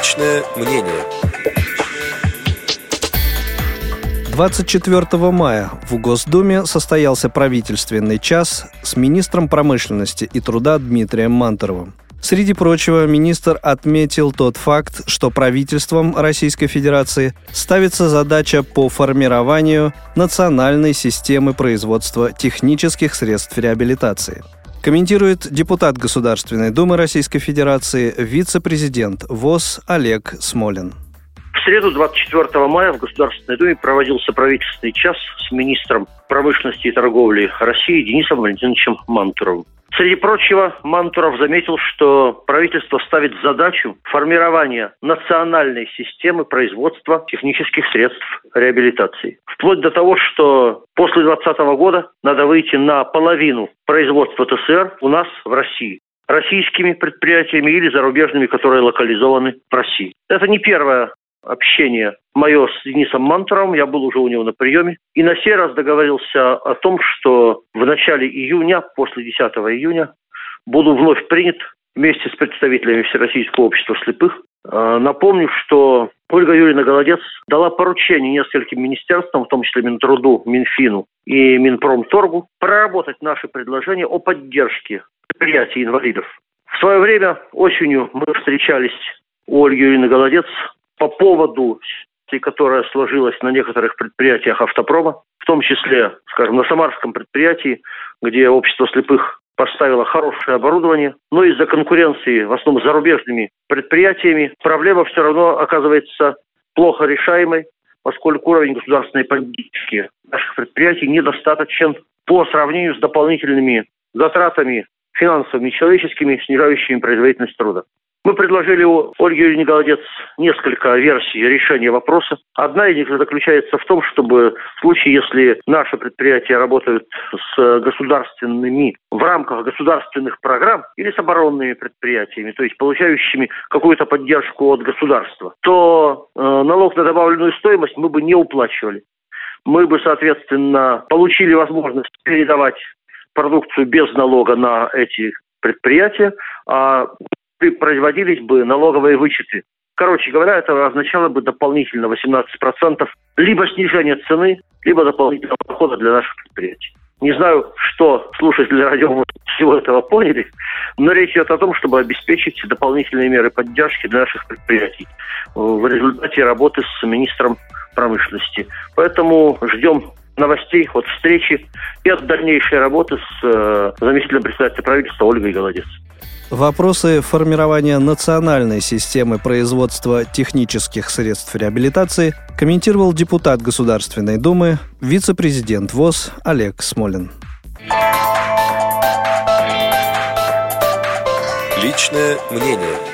Личное мнение. 24 мая в Госдуме состоялся правительственный час с министром промышленности и труда Дмитрием Манторовым. Среди прочего, министр отметил тот факт, что правительством Российской Федерации ставится задача по формированию национальной системы производства технических средств реабилитации. Комментирует депутат Государственной Думы Российской Федерации, вице-президент ВОЗ Олег Смолин. В среду 24 мая в Государственной Думе проводился правительственный час с министром промышленности и торговли России Денисом Валентиновичем Мантуровым. Среди прочего, Мантуров заметил, что правительство ставит задачу формирования национальной системы производства технических средств реабилитации. Вплоть до того, что после 2020 года надо выйти на половину производства ТСР у нас в России российскими предприятиями или зарубежными, которые локализованы в России. Это не первое общение мое с Денисом Мантером, я был уже у него на приеме, и на сей раз договорился о том, что в начале июня, после 10 июня, буду вновь принят вместе с представителями Всероссийского общества слепых. А, напомню, что Ольга Юрьевна Голодец дала поручение нескольким министерствам, в том числе Минтруду, Минфину и Минпромторгу, проработать наши предложения о поддержке предприятий инвалидов. В свое время осенью мы встречались у Ольги Юрьевны Голодец по поводу которая сложилась на некоторых предприятиях автопрома, в том числе, скажем, на Самарском предприятии, где общество слепых поставило хорошее оборудование, но из-за конкуренции, в основном с зарубежными предприятиями, проблема все равно оказывается плохо решаемой, поскольку уровень государственной поддержки наших предприятий недостаточен по сравнению с дополнительными затратами финансовыми и человеческими, снижающими производительность труда. Мы предложили у Ольги Юрьевны Голодец несколько версий решения вопроса. Одна из них заключается в том, чтобы в случае, если наши предприятия работают с государственными, в рамках государственных программ или с оборонными предприятиями, то есть получающими какую-то поддержку от государства, то э, налог на добавленную стоимость мы бы не уплачивали. Мы бы, соответственно, получили возможность передавать продукцию без налога на эти предприятия, а производились бы налоговые вычеты. Короче говоря, это означало бы дополнительно 18% либо снижение цены, либо дополнительного дохода для наших предприятий. Не знаю, что слушатели радио всего этого поняли, но речь идет о том, чтобы обеспечить дополнительные меры поддержки для наших предприятий в результате работы с министром промышленности. Поэтому ждем новостей от встречи и от дальнейшей работы с э, заместителем председателя правительства Ольгой Голодец. Вопросы формирования национальной системы производства технических средств реабилитации комментировал депутат Государственной Думы, вице-президент ВОЗ Олег Смолин. Личное мнение.